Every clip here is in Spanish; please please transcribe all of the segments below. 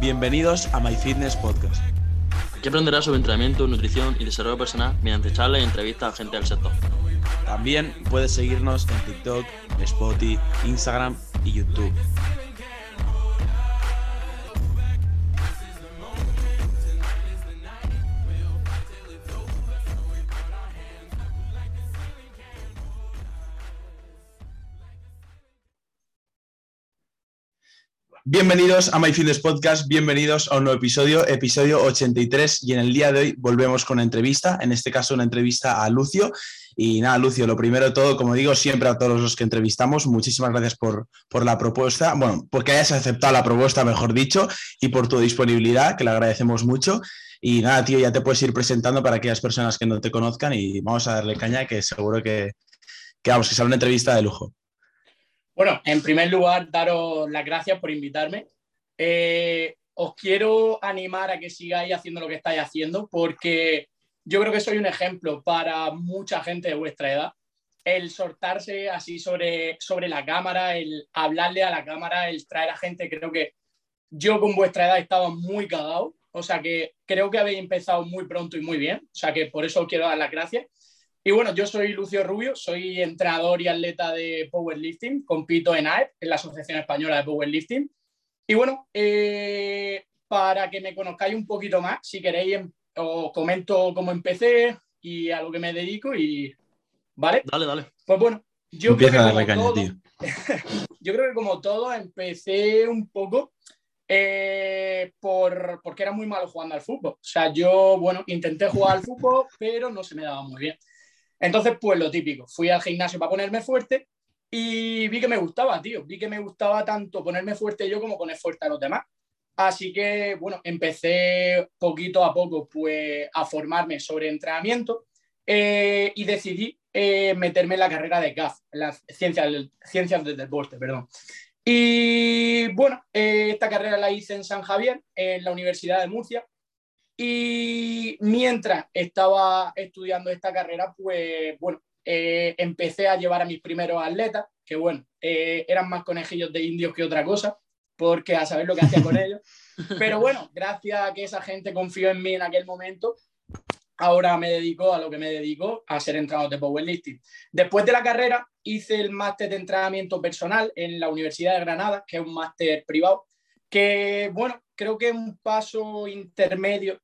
Bienvenidos a My Fitness Podcast. Aquí aprenderás sobre entrenamiento, nutrición y desarrollo personal mediante charlas y entrevistas a gente del sector. También puedes seguirnos en TikTok, Spotify, Instagram y YouTube. Bienvenidos a My Fitness Podcast, bienvenidos a un nuevo episodio, episodio 83 y en el día de hoy volvemos con una entrevista, en este caso una entrevista a Lucio. Y nada, Lucio, lo primero de todo, como digo siempre a todos los que entrevistamos, muchísimas gracias por, por la propuesta, bueno, porque hayas aceptado la propuesta, mejor dicho, y por tu disponibilidad, que le agradecemos mucho. Y nada, tío, ya te puedes ir presentando para aquellas personas que no te conozcan y vamos a darle caña, que seguro que, que vamos, que será una entrevista de lujo. Bueno, en primer lugar, daros las gracias por invitarme. Eh, os quiero animar a que sigáis haciendo lo que estáis haciendo porque yo creo que soy un ejemplo para mucha gente de vuestra edad. El soltarse así sobre, sobre la cámara, el hablarle a la cámara, el traer a gente, creo que yo con vuestra edad estaba muy cagado. O sea que creo que habéis empezado muy pronto y muy bien. O sea que por eso os quiero dar las gracias. Y bueno, yo soy Lucio Rubio, soy entrenador y atleta de powerlifting, compito en AEP, en la Asociación Española de Powerlifting. Y bueno, eh, para que me conozcáis un poquito más, si queréis, em, os comento cómo empecé y a lo que me dedico y... ¿Vale? Dale, dale. Pues bueno, yo Empieza creo a que como caña, todo- tío. yo creo que como todo empecé un poco eh, por, porque era muy malo jugando al fútbol. O sea, yo, bueno, intenté jugar al fútbol, pero no se me daba muy bien. Entonces, pues lo típico, fui al gimnasio para ponerme fuerte y vi que me gustaba, tío. Vi que me gustaba tanto ponerme fuerte yo como poner fuerte a los demás. Así que, bueno, empecé poquito a poco pues, a formarme sobre entrenamiento eh, y decidí eh, meterme en la carrera de CAF, en las ciencias, ciencias del deporte, perdón. Y bueno, eh, esta carrera la hice en San Javier, en la Universidad de Murcia. Y mientras estaba estudiando esta carrera, pues bueno, eh, empecé a llevar a mis primeros atletas, que bueno, eh, eran más conejillos de indios que otra cosa, porque a saber lo que hacía con ellos. Pero bueno, gracias a que esa gente confió en mí en aquel momento, ahora me dedico a lo que me dedico, a ser entrenador de powerlifting. Después de la carrera hice el máster de entrenamiento personal en la Universidad de Granada, que es un máster privado, que bueno, creo que es un paso intermedio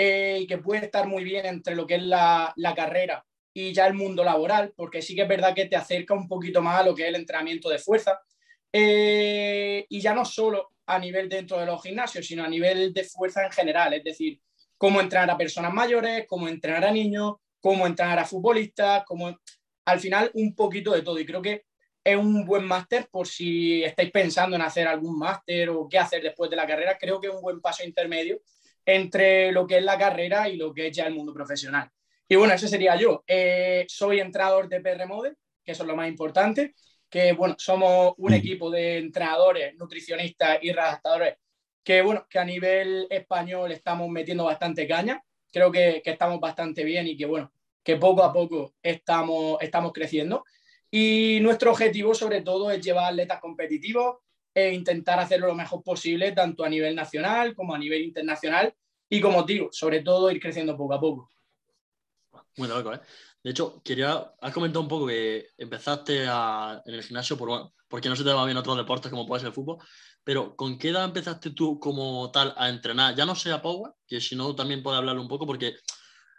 eh, y que puede estar muy bien entre lo que es la, la carrera y ya el mundo laboral, porque sí que es verdad que te acerca un poquito más a lo que es el entrenamiento de fuerza. Eh, y ya no solo a nivel dentro de los gimnasios, sino a nivel de fuerza en general, es decir, cómo entrenar a personas mayores, cómo entrenar a niños, cómo entrenar a futbolistas, cómo al final un poquito de todo. Y creo que es un buen máster por si estáis pensando en hacer algún máster o qué hacer después de la carrera. Creo que es un buen paso intermedio entre lo que es la carrera y lo que es ya el mundo profesional. Y bueno, ese sería yo. Eh, soy entrenador de PR Model, que eso es lo más importante, que bueno, somos un Mm. equipo de entrenadores, nutricionistas y redactadores que bueno, que a nivel español estamos metiendo bastante caña. Creo que, que estamos bastante bien y que bueno, que poco a poco estamos, estamos creciendo. Y nuestro objetivo sobre todo es llevar atletas competitivos e intentar hacerlo lo mejor posible, tanto a nivel nacional como a nivel internacional. Y como digo, sobre todo ir creciendo poco a poco. Muy loco, ¿eh? De hecho, quería. Has comentado un poco que empezaste a- en el gimnasio por, porque no se te daban bien otros deportes como puede ser el fútbol. Pero, ¿con qué edad empezaste tú como tal a entrenar? Ya no sé a Power, que si no también puede hablarlo un poco, porque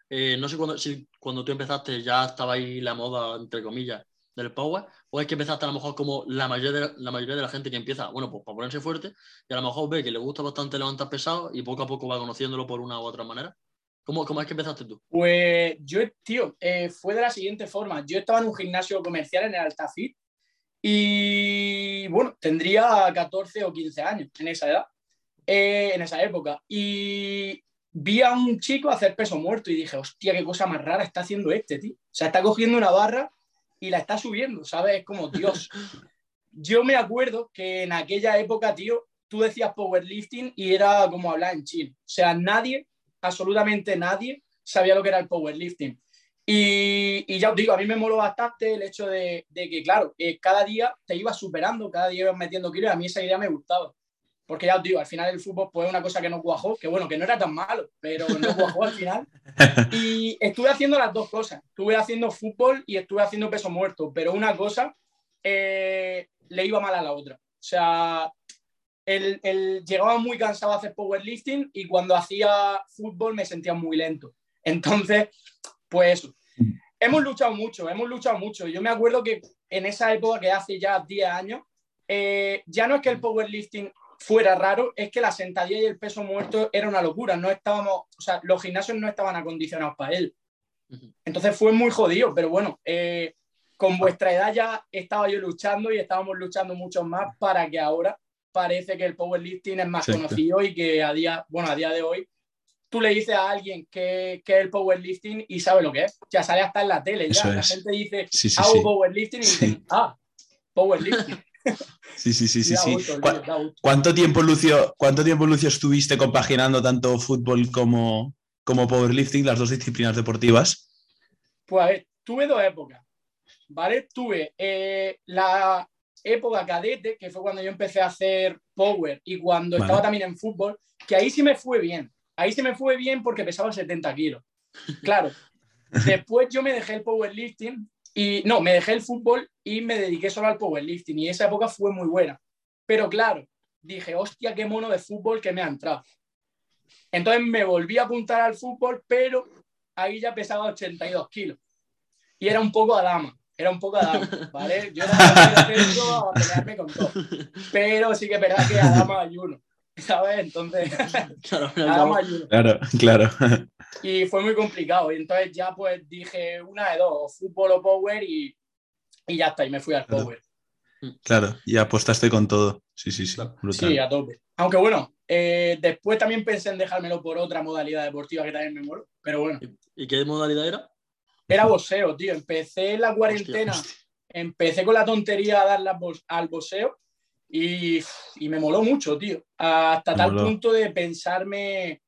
eh, no sé cuándo, si cuando tú empezaste ya estaba ahí la moda, entre comillas, del Power, o es que empezaste a lo mejor como la mayoría de, la mayoría de la gente que empieza, bueno, pues para ponerse fuerte, y a lo mejor ve que le gusta bastante levantar pesado y poco a poco va conociéndolo por una u otra manera. ¿Cómo, cómo es que empezaste tú? Pues yo, tío, eh, fue de la siguiente forma. Yo estaba en un gimnasio comercial en el Altafit y, bueno, tendría 14 o 15 años en esa edad, eh, en esa época. Y vi a un chico hacer peso muerto y dije, hostia, qué cosa más rara está haciendo este, tío. O sea, está cogiendo una barra y la está subiendo, ¿sabes? Es como, Dios. Yo me acuerdo que en aquella época, tío, tú decías powerlifting y era como hablar en chino. O sea, nadie, absolutamente nadie, sabía lo que era el powerlifting. Y, y ya os digo, a mí me moló bastante el hecho de, que, claro, eh, cada día te ibas superando, cada día ibas metiendo kilos a mí esa idea me gustaba. Porque ya os digo, al final el fútbol pues, es una cosa que no cuajó, que bueno, que no era tan malo, pero no cuajó al final. Y estuve haciendo las dos cosas. Estuve haciendo fútbol y estuve haciendo peso muerto, pero una cosa eh, le iba mal a la otra. O sea, él, llegaba muy cansado a hacer powerlifting y cuando hacía fútbol me sentía muy lento. Entonces, pues eso. Hemos luchado mucho, hemos luchado mucho. Yo me acuerdo que en esa época, que hace ya 10 años, eh, ya no es que el powerlifting fuera raro, es que la sentadilla y el peso muerto era una locura. No estábamos, o sea, los gimnasios no estaban acondicionados para él. Entonces fue muy jodido, pero bueno, eh, con vuestra edad ya estaba yo luchando y estábamos luchando mucho más para que ahora parece que el powerlifting es más conocido y que a día, bueno, a día de hoy tú le dices a alguien que, que, es el powerlifting y sabe lo que es. Ya sale hasta en la tele. Ya. La gente dice, hago powerlifting y dicen, ah, powerlifting. Sí, sí, sí, sí. sí. ¿Cuánto, tiempo, Lucio, ¿Cuánto tiempo, Lucio, estuviste compaginando tanto fútbol como, como powerlifting, las dos disciplinas deportivas? Pues a ver, tuve dos épocas. ¿Vale? Tuve eh, la época cadete, que fue cuando yo empecé a hacer power y cuando estaba también en fútbol, que ahí sí me fue bien. Ahí sí me fue bien porque pesaba 70 kilos. Claro. Después yo me dejé el powerlifting y no, me dejé el fútbol y me dediqué solo al powerlifting y esa época fue muy buena. Pero claro, dije, hostia, qué mono de fútbol que me ha entrado. Entonces me volví a apuntar al fútbol, pero ahí ya pesaba 82 kilos. Y era un poco a dama era un poco Adama, ¿vale? Yo era a pelearme con todo. Pero sí que es verdad que Adama hay uno, ¿sabes? Entonces, claro. Claro, claro. Y fue muy complicado. Y entonces ya pues dije una de dos, fútbol o power y, y ya está, y me fui al power. Claro, y apostaste con todo. Sí, sí, sí. Sí, a tope. Aunque bueno, eh, después también pensé en dejármelo por otra modalidad deportiva que también me muero, pero bueno. ¿Y qué modalidad era? Era boxeo, tío. Empecé la cuarentena, empecé con la tontería a darle al boxeo y, me moló mucho, tío. Hasta tal punto de pensarme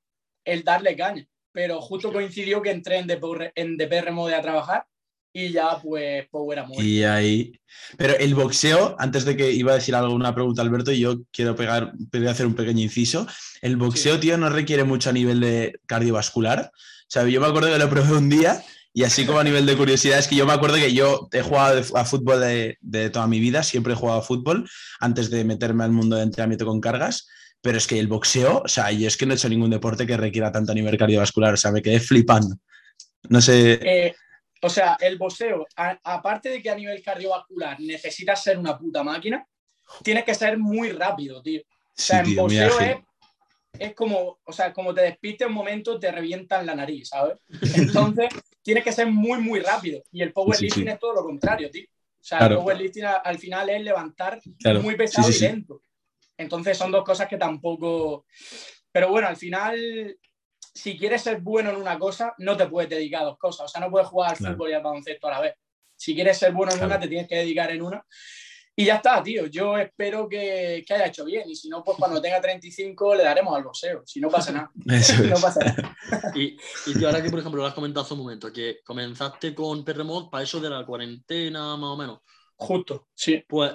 el darle caña. Pero justo coincidió que entré en DPR, en DPR Mode a trabajar y ya pues Power a Y ahí. Pero el boxeo, antes de que iba a decir algo, una pregunta, Alberto, yo quiero pegar, hacer un pequeño inciso. El boxeo, tío, no requiere mucho a nivel de cardiovascular. O sea, yo me acuerdo que lo probé un día y así como a nivel de curiosidad, es que yo me acuerdo que yo he jugado a fútbol de, toda mi vida, siempre he jugado a fútbol antes de meterme al mundo de entrenamiento con cargas, pero es que el boxeo, o sea, yo es que no he hecho ningún deporte que requiera tanto a nivel cardiovascular, o sea, me quedé flipando. No sé. Eh, o sea, el boxeo, aparte de que a nivel cardiovascular necesitas ser una puta máquina, tienes que ser muy rápido, tío. O sea, en boxeo es es como, o sea, como te despistes un momento, te revientan la nariz, ¿sabes? Entonces, tienes que ser muy, muy rápido. Y el powerlifting es todo lo contrario, tío. O sea, el powerlifting al final es levantar muy pesado y lento. Entonces, son dos cosas que tampoco. Pero bueno, al final, si quieres ser bueno en una cosa, no te puedes dedicar a dos cosas. O sea, no puedes jugar al fútbol y al baloncesto a la vez. Si quieres ser bueno en una, te tienes que dedicar en una. Y ya está, tío. Yo espero que, que, haya hecho bien. Y si no, pues cuando tenga 35 le daremos al boxeo. Si no pasa nada. no pasa nada. y, y ahora que, por ejemplo, lo has comentado hace un momento, que comenzaste con Perremod para eso de la cuarentena, más o menos. Justo, sí. Pues,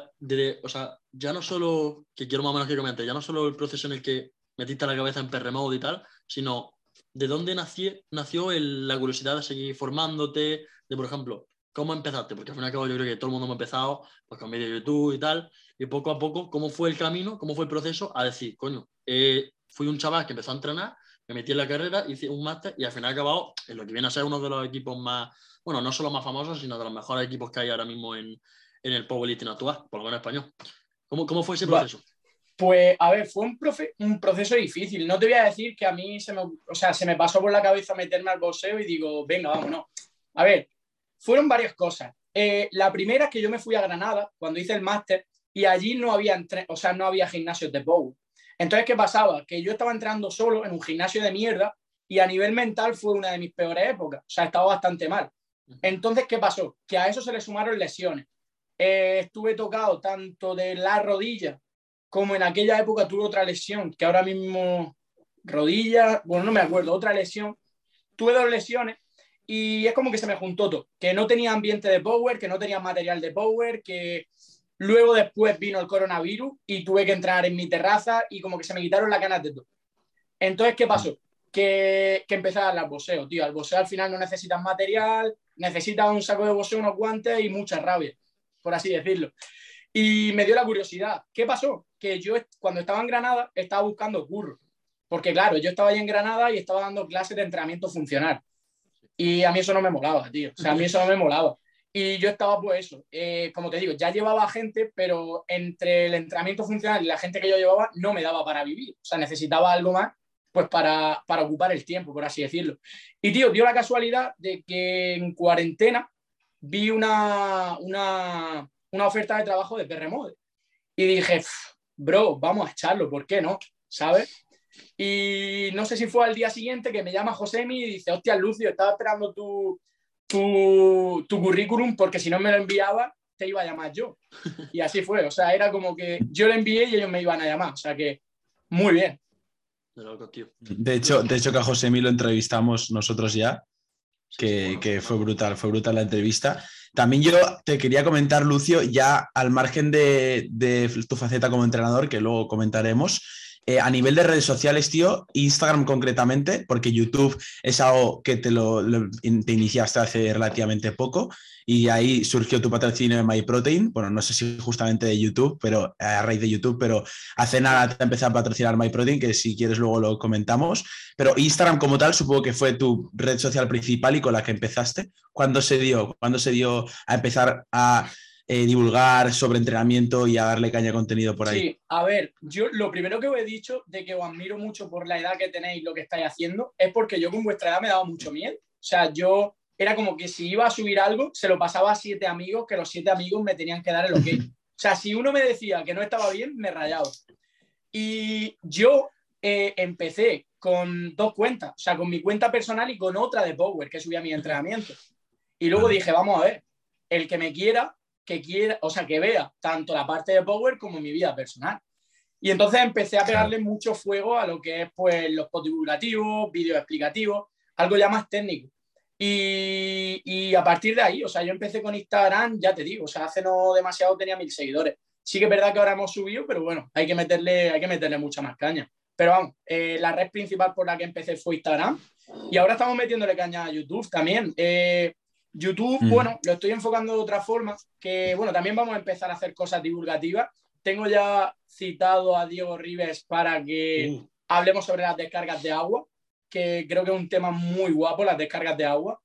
o sea, ya no solo, que quiero más o menos que comentes, ya no solo el proceso en el que metiste la cabeza en Perremod y tal, sino de dónde nació, nació la curiosidad de seguir formándote, de, por ejemplo, ¿Cómo empezaste? Porque al final yo creo que todo el mundo ha empezado pues, con vídeos de YouTube y tal, y poco a poco, ¿cómo fue el camino, cómo fue el proceso? A decir, coño, eh, fui un chaval que empezó a entrenar, me metí en la carrera, hice un máster y al final he acabado en lo que viene a ser uno de los equipos más, bueno, no solo más famosos, sino de los mejores equipos que hay ahora mismo en, en el powerlifting actual, por lo menos en español. ¿Cómo, cómo fue ese proceso? Pues, a ver, fue un, un, proceso difícil. No te voy a decir que a mí se me, o sea, se me pasó por la cabeza meterme al boxeo y digo, venga, vámonos. A ver, fueron varias cosas. Eh, la primera es que yo me fui a Granada cuando hice el máster y allí no había, o sea, no había gimnasios de power. Entonces, ¿qué pasaba? Que yo estaba entrando solo en un gimnasio de mierda y a nivel mental fue una de mis peores épocas. O sea, estaba bastante mal. Entonces, ¿qué pasó? Que a eso se le sumaron lesiones. Eh, estuve tocado tanto de la rodilla como en aquella época tuve otra lesión, que ahora mismo rodilla, bueno, no me acuerdo, otra lesión. Tuve dos lesiones y es como que se me juntó todo, que no tenía ambiente de power, que no tenía material de power, que Luego después vino el coronavirus y tuve que entrar en mi terraza y como que se me quitaron las ganas de todo. Entonces, ¿qué pasó? Que, que empecé a al boxeo, tío. Al boxeo al final no necesitas material, necesitas un saco de boxeo, unos guantes y mucha rabia, por así decirlo. Y me dio la curiosidad. ¿Qué pasó? Que yo cuando estaba en Granada estaba buscando curro. Porque claro, yo estaba ahí en Granada y estaba dando clases de entrenamiento funcional. Y a mí eso no me molaba, tío. O sea, a mí eso no me molaba. Y yo estaba, pues eso, eh, como te digo, ya llevaba gente, pero entre el entrenamiento funcional y la gente que yo llevaba no me daba para vivir. O sea, necesitaba algo más, pues para, para ocupar el tiempo, por así decirlo. Y, tío, dio la casualidad de que en cuarentena vi una, una, una oferta de trabajo de PRMode. Y dije, bro, vamos a echarlo, ¿por qué no? ¿Sabes? Y no sé si fue al día siguiente que me llama Josemi y dice, hostia, Lucio, estaba esperando tu, tu, tu currículum porque si no me lo enviaba, te iba a llamar yo. Y así fue, o sea, era como que yo lo envié y ellos me iban a llamar, o sea que muy bien. De hecho, de hecho que a Josemi lo entrevistamos nosotros ya, que, que fue brutal, fue brutal la entrevista. También yo te quería comentar, Lucio, ya al margen de, de tu faceta como entrenador, que luego comentaremos, eh, a nivel de redes sociales, tío, Instagram concretamente, porque YouTube es algo que te lo, te iniciaste hace relativamente poco y ahí surgió tu patrocinio de MyProtein. Bueno, no sé si justamente de YouTube, pero a raíz de YouTube, pero hace nada te empecé a patrocinar MyProtein, que si quieres luego lo comentamos. Pero Instagram como tal, supongo que fue tu red social principal y con la que empezaste. ¿Cuándo se dio? ¿Cuándo se dio a empezar a eh, divulgar sobre entrenamiento y a darle caña a contenido por ahí. Sí, a ver, yo lo primero que os he dicho de que os admiro mucho por la edad que tenéis, lo que estáis haciendo, es porque yo con vuestra edad me daba mucho miedo. O sea, yo era como que si iba a subir algo, se lo pasaba a siete amigos, que los siete amigos me tenían que dar el ok. O sea, si uno me decía que no estaba bien, me rayaba. Y yo eh, empecé con dos cuentas, o sea, con mi cuenta personal y con otra de Power, que subía mi entrenamiento. Y luego dije, vamos a ver, el que me quiera, que quiera, o sea, que vea tanto la parte de Power como mi vida personal. Y entonces empecé a pegarle mucho fuego a lo que es pues los post divulgativos, vídeos explicativos, algo ya más técnico. Y, y, a partir de ahí, o sea, yo empecé con Instagram, ya te digo, o sea, hace no demasiado tenía mil seguidores. Sí que es verdad que ahora hemos subido, pero bueno, hay que meterle, hay que meterle mucha más caña. Pero vamos, eh, la red principal por la que empecé fue Instagram y ahora estamos metiéndole caña a YouTube también. Eh, YouTube, mm. bueno, lo estoy enfocando de otra forma, que bueno, también vamos a empezar a hacer cosas divulgativas. Tengo ya citado a Diego Rives para que uh. hablemos sobre las descargas de agua, que creo que es un tema muy guapo, las descargas de agua.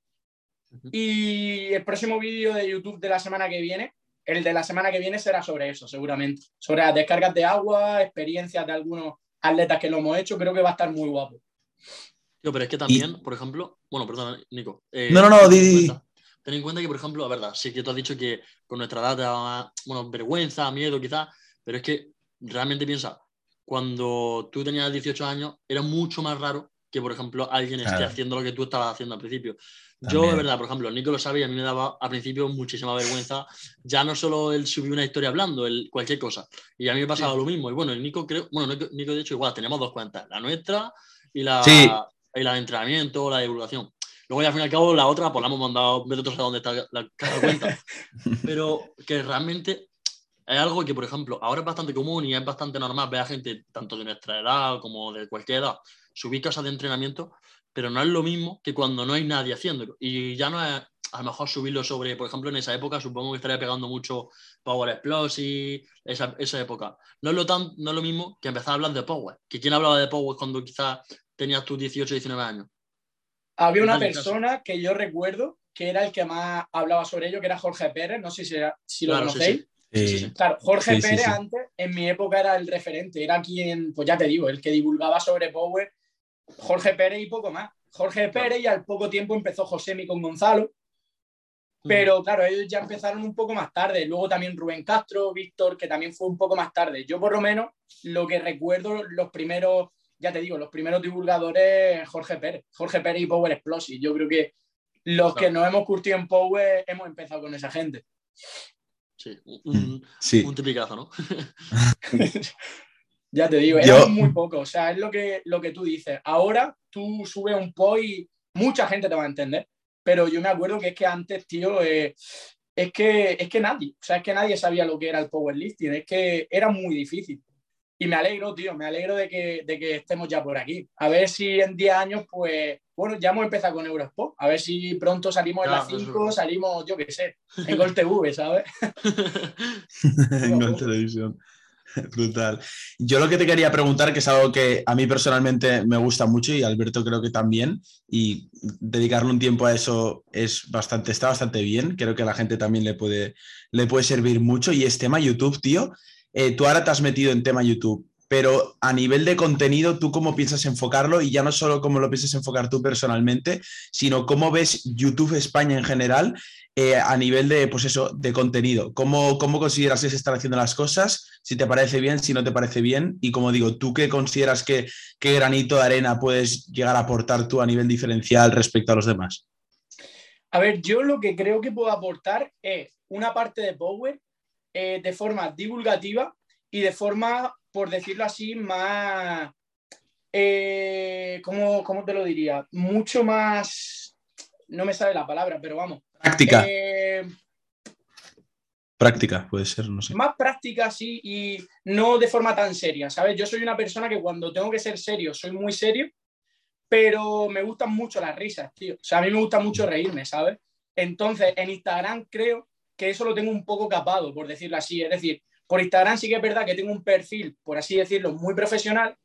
Y el próximo vídeo de YouTube de la semana que viene, el de la semana que viene será sobre eso, seguramente. Sobre las descargas de agua, experiencias de algunos atletas que lo hemos hecho, creo que va a estar muy guapo. pero es que también, por ejemplo, bueno, perdón, Nico. Eh, no, no, no, Didi. Ten en cuenta que, por ejemplo, la verdad, sí que tú has dicho que con nuestra edad te bueno, vergüenza, miedo quizás, pero es que realmente piensa, cuando tú tenías 18 años, era mucho más raro que, por ejemplo, alguien esté haciendo lo que tú estabas haciendo al principio. Yo, de verdad, por ejemplo, Nico lo sabe y a mí me daba al principio muchísima vergüenza, ya no solo él subir una historia hablando, el, cualquier cosa. Y a mí me pasaba lo mismo. Y bueno, el Nico creo, bueno, Nico, de hecho igual, tenemos dos cuentas, la nuestra y la, y la de entrenamiento, la divulgación. Luego ya al fin y al cabo la otra, pues la hemos mandado, ver otros a dónde está la, cada cuenta. Pero que realmente es algo que, por ejemplo, ahora es bastante común y es bastante normal ver a gente, tanto de nuestra edad como de cualquier edad, subir cosas de entrenamiento, pero no es lo mismo que cuando no hay nadie haciéndolo. Y ya no es a lo mejor subirlo sobre, por ejemplo, en esa época supongo que estaría pegando mucho Power Explosive, esa, esa época. No es, lo tan, no es lo mismo que empezar a hablar de Power. Que quién hablaba de Power cuando quizás tenías tus 18, 19 años. Había una persona que yo recuerdo que era el que más hablaba sobre ello, que era Jorge Pérez, no sé si, si lo conocéis. claro, Jorge Pérez antes, en mi época, era el referente, era quien, pues ya te digo, el que divulgaba sobre Power, Jorge Pérez y poco más. Jorge Pérez y al poco tiempo empezó Josemi con Gonzalo, pero claro, ellos ya empezaron un poco más tarde. Luego también Rubén Castro, Víctor, que también fue un poco más tarde. Yo por lo menos lo que recuerdo, los primeros ya te digo, los primeros divulgadores, Jorge Pérez, Jorge Pérez y Power Explosive. Yo creo que los que nos hemos curtido en Power hemos empezado con esa gente. Sí, un, mm, tipicazo, ¿no? ya te digo, es muy poco. O sea, es lo que, lo que tú dices. Ahora tú subes un post y mucha gente te va a entender. Pero yo me acuerdo que es que antes, tío, eh, es que, es que nadie, o sea, es que nadie sabía lo que era el powerlifting, es que era muy difícil. Y me alegro, tío, me alegro de que, de que estemos ya por aquí. A ver si en 10 años, pues, bueno, ya hemos empezado con Eurosport. A ver si pronto salimos en las 5, salimos, yo qué sé, en Gol TV, ¿sabes? en Gol Televisión. Brutal. Yo lo que te quería preguntar, que es algo que a mí personalmente me gusta mucho y Alberto creo que también, y dedicarle un tiempo a eso es bastante, está bastante bien. Creo que a la gente también le puede, le puede servir mucho. Y es tema YouTube, tío. Eh, tú ahora te has metido en tema YouTube, pero a nivel de contenido, ¿tú cómo piensas enfocarlo? Y ya no solo cómo lo piensas enfocar tú personalmente, sino cómo ves YouTube España en general eh, a nivel de, pues eso, de contenido. ¿Cómo, ¿Cómo consideras que se están haciendo las cosas? Si te parece bien, si no te parece bien. Y como digo, ¿tú qué consideras que qué granito de arena puedes llegar a aportar tú a nivel diferencial respecto a los demás? A ver, yo lo que creo que puedo aportar es una parte de Power eh, de forma divulgativa y de forma, por decirlo así, más, eh, ¿cómo, te lo diría? Mucho más, no me sale la palabra, pero vamos. Práctica. Eh, práctica, puede ser, no sé. Más práctica, sí, y no de forma tan seria, ¿sabes? Yo soy una persona que cuando tengo que ser serio, soy muy serio, pero me gustan mucho las risas, tío. O sea, a mí me gusta mucho reírme, ¿sabes? Entonces, en Instagram creo que eso lo tengo un poco capado, por decirlo así. Es decir, por Instagram sí que es verdad que tengo un perfil, por así decirlo, muy profesional,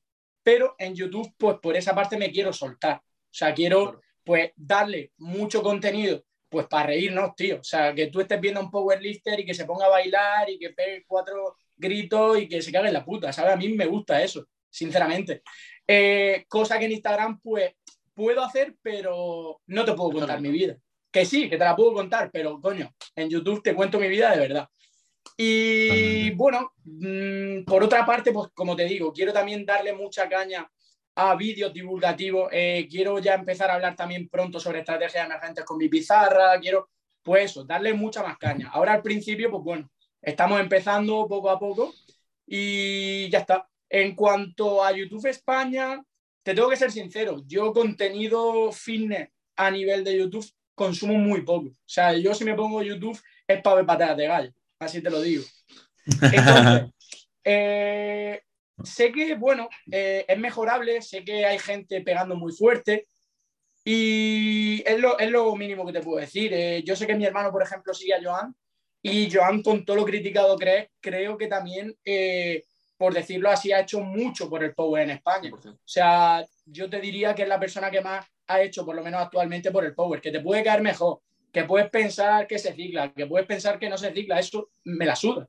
pero en YouTube, pues por esa parte me quiero soltar. O sea, quiero pues darle mucho contenido, pues para reírnos, tío. O sea, que tú estés viendo un powerlifter y que se ponga a bailar y que pegue cuatro gritos y que se cague en la puta, ¿sabes? A mí me gusta eso, sinceramente. Eh, cosa que en Instagram, pues, puedo hacer, pero no te puedo contar mi vida. Que sí, que te la puedo contar, pero coño, en YouTube te cuento mi vida de verdad. Y bueno, mm, por otra parte, pues como te digo, quiero también darle mucha caña a vídeos divulgativos. Eh, quiero ya empezar a hablar también pronto sobre estrategias emergentes con mi pizarra. Quiero, pues eso, darle mucha más caña. Ahora al principio, pues bueno, estamos empezando poco a poco y ya está. En cuanto a YouTube España, te tengo que ser sincero, yo contenido fitness a nivel de YouTube consumo muy poco. O sea, yo si me pongo YouTube es para ver patadas de gallo, así te lo digo. Entonces, eh, sé que, bueno, eh, es mejorable, sé que hay gente pegando muy fuerte y es lo, es lo mínimo que te puedo decir. Eh, yo sé que mi hermano, por ejemplo, sigue a Joan y Joan, con todo lo criticado que creo que también, por decirlo así, ha hecho mucho por el Power en España. O sea, yo te diría que es la persona que más ha hecho, por lo menos actualmente, por el Power, que te puede caer mejor, que puedes pensar que se cicla, que puedes pensar que no se cicla, eso me la suda.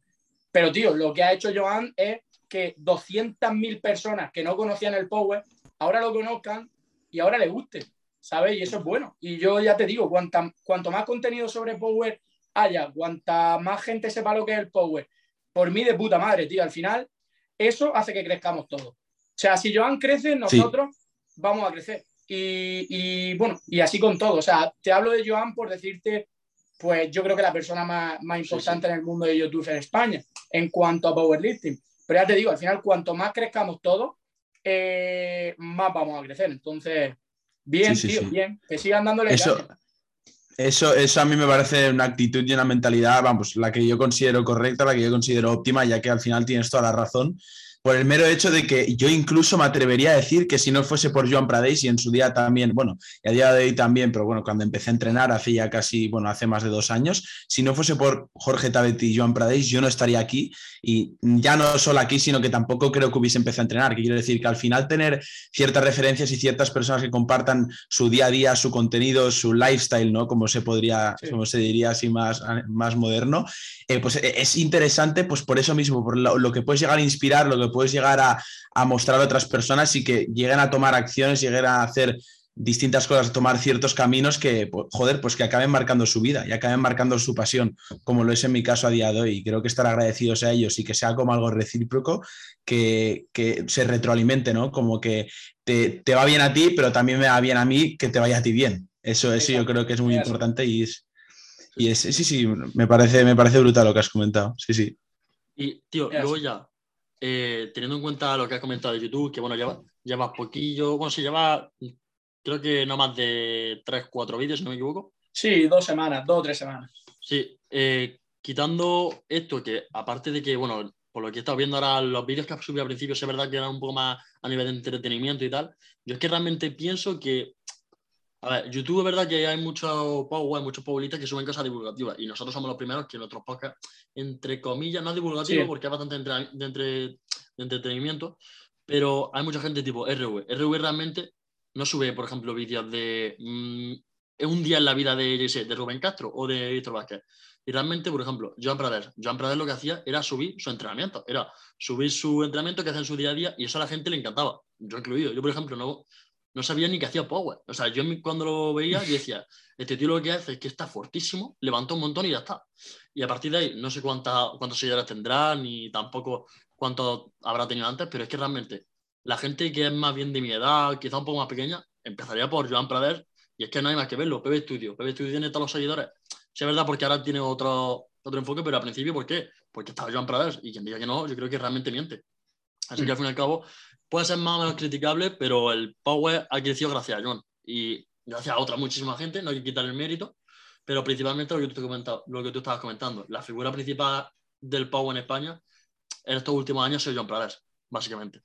Pero, tío, lo que ha hecho Joan es que 200.000 personas que no conocían el Power, ahora lo conozcan y ahora le guste, ¿sabes? Y eso es bueno. Y yo ya te digo, cuanta, cuanto más contenido sobre Power haya, cuanta más gente sepa lo que es el Power, por mí de puta madre, tío, al final, eso hace que crezcamos todos. O sea, si Joan crece, nosotros vamos a crecer. Y, bueno, y así con todo. O sea, te hablo de Joan por decirte, pues yo creo que la persona más, más importante en el mundo de YouTube en España en cuanto a powerlifting. Pero ya te digo, al final, cuanto más crezcamos todos, eh, más vamos a crecer. Entonces, bien, tío, bien. Que sigan dándole eso, eso, eso a mí me parece una actitud y una mentalidad, vamos, la que yo considero correcta, la que yo considero óptima, ya que al final tienes toda la razón por el mero hecho de que yo incluso me atrevería a decir que si no fuese por Joan Pradés y en su día también, bueno, y a día de hoy también, pero bueno, cuando empecé a entrenar hace ya casi, bueno, hace más de dos años, si no fuese por Jorge Tabet y Joan Pradés, yo no estaría aquí y ya no solo aquí, sino que tampoco creo que hubiese empezado a entrenar, que quiero decir que al final tener ciertas referencias y ciertas personas que compartan su día a día, su contenido, su lifestyle, ¿no? Como se podría, como se diría así más, más moderno, eh, pues eh, es interesante, pues por eso mismo, por lo, que puedes llegar a inspirar, lo que puedes llegar a, mostrar a otras personas y que lleguen a tomar acciones, lleguen a hacer distintas cosas, a tomar ciertos caminos que, pues, joder, pues que acaben marcando su vida y acaben marcando su pasión, como lo es en mi caso a día de hoy. Creo que estar agradecidos a ellos y que sea como algo recíproco, que, se retroalimente, ¿no? Como que te, va bien a ti, pero también me va bien a mí que te vaya a ti bien. Eso, eso yo creo que es muy importante y es, y sí, sí, me parece, me parece brutal lo que has comentado. Sí, sí. Y, tío, luego ya, eh, teniendo en cuenta lo que has comentado de YouTube, que bueno, lleva, llevas poquillo, bueno, sí, lleva creo que no más de 3, 4 vídeos, si no me equivoco. Sí, dos semanas, dos o tres semanas. Sí, eh, quitando esto, que aparte de que, bueno, por lo que he estado viendo ahora los vídeos que has subido al principio, es verdad que eran un poco más a nivel de entretenimiento y tal, yo es que realmente pienso que a ver, YouTube es verdad que hay muchos power, muchos powerlistas que suben cosas divulgativas y nosotros somos los primeros que nuestros podcasts, entre comillas, no es divulgativo porque es bastante de, entre, de, entretenimiento, pero hay mucha gente tipo RV. RV realmente no sube, por ejemplo, vídeos de mm, un día en la vida de, de Rubén Castro o de Víctor Vázquez. Y realmente, por ejemplo, Joan Prader, Joan Prader lo que hacía era subir su entrenamiento, era subir su entrenamiento que hace en su día a día y eso a la gente le encantaba, yo incluido. Yo, por ejemplo, no, no sabía ni que hacía power. O sea, yo cuando lo veía, yo decía, este tío lo que hace es que está fortísimo, levantó un montón y ya está. Y a partir de ahí, no sé cuántas, cuántos seguidores tendrá, ni tampoco cuántos habrá tenido antes, pero es que realmente la gente que es más bien de mi edad, quizá un poco más pequeña, empezaría por Joan Prader, y es que no hay más que verlo, PB Studio. PB Studio tiene todos los seguidores. Sí, es verdad, porque ahora tiene otro, otro enfoque, pero al principio, ¿por qué? Porque estaba Joan Prader, y quien diga que no, yo creo que realmente miente. Así que al fin y al cabo, puede ser más o menos criticable, pero el Power ha crecido gracias a John y gracias a otra muchísima gente, no hay que quitar el mérito, pero principalmente lo que tú, lo que tú estabas comentando, la figura principal del Power en España en estos últimos años es John Prades, básicamente.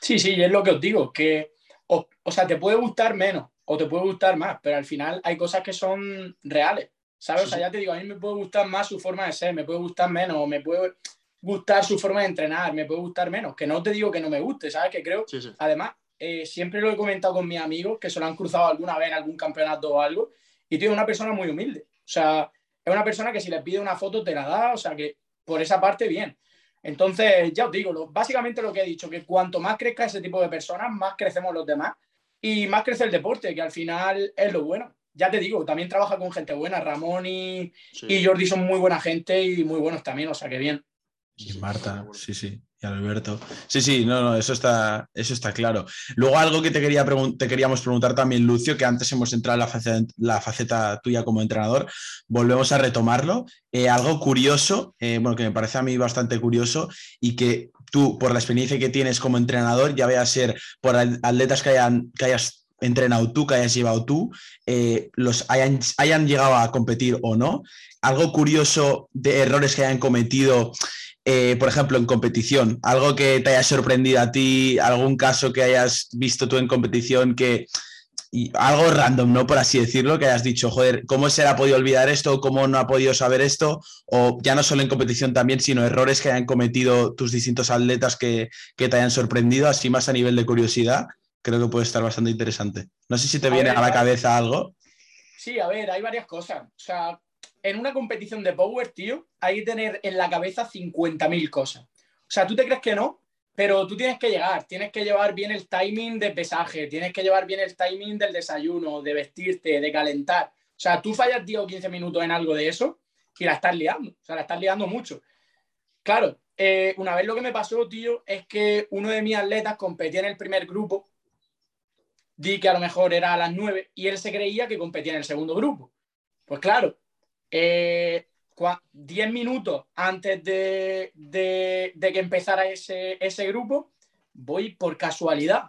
Sí, sí, y es lo que os digo, que o, o, sea, te puede gustar menos o te puede gustar más, pero al final hay cosas que son reales, ¿sabes? o sea, ya te digo, a mí me puede gustar más su forma de ser, me puede gustar menos, o me puede gustar su forma de entrenar, me puede gustar menos, que no te digo que no me guste, ¿sabes? Que creo, además, eh, siempre lo he comentado con mis amigos que se lo han cruzado alguna vez en algún campeonato o algo, y tío, es una persona muy humilde, o sea, es una persona que si le pide una foto te la da, o sea, que por esa parte bien. Entonces, ya os digo, básicamente lo que he dicho, que cuanto más crezca ese tipo de personas, más crecemos los demás y más crece el deporte, que al final es lo bueno. Ya te digo, también trabaja con gente buena, Ramón y, y Jordi son muy buena gente y muy buenos también, o sea que bien. Y Marta, sí, sí, y Alberto. Sí, sí, no, no, eso está, eso está claro. Luego algo que te, quería te queríamos preguntar también, Lucio, que antes hemos entrado en la faceta, la faceta tuya como entrenador, volvemos a retomarlo. Eh, algo curioso, eh, bueno, que me parece a mí bastante curioso y que tú, por la experiencia que tienes como entrenador, ya veas ser por atletas que, hayan, que hayas entrenado tú, que hayas llevado tú, eh, los hayan, hayan llegado a competir o no. Algo curioso de errores que hayan cometido eh, por ejemplo, en competición? ¿Algo que te haya sorprendido a ti? ¿Algún caso que hayas visto tú en competición que... algo random, ¿no? Por así decirlo, que hayas dicho, joder, ¿cómo se le ha podido olvidar esto? ¿Cómo no ha podido saber esto? O ya no solo en competición también, sino errores que hayan cometido tus distintos atletas que, que te hayan sorprendido, así más a nivel de curiosidad, creo que puede estar bastante interesante. No sé si te viene a la cabeza algo. Sí, a ver, hay varias cosas. O sea, en una competición de power, tío, hay que tener en la cabeza 50.000 cosas. O sea, tú te crees que no, pero tú tienes que llegar, tienes que llevar bien el timing de pesaje, tienes que llevar bien el timing del desayuno, de vestirte, de calentar. O sea, tú fallas 10 o 15 minutos en algo de eso y la estás liando. O sea, la estás liando mucho. Claro, eh, una vez lo que me pasó, tío, es que uno de mis atletas competía en el primer grupo, di que a lo mejor era a las 9 y él se creía que competía en el segundo grupo. Pues claro, eh, 10 minutos antes de, que empezara ese, ese, grupo, voy por casualidad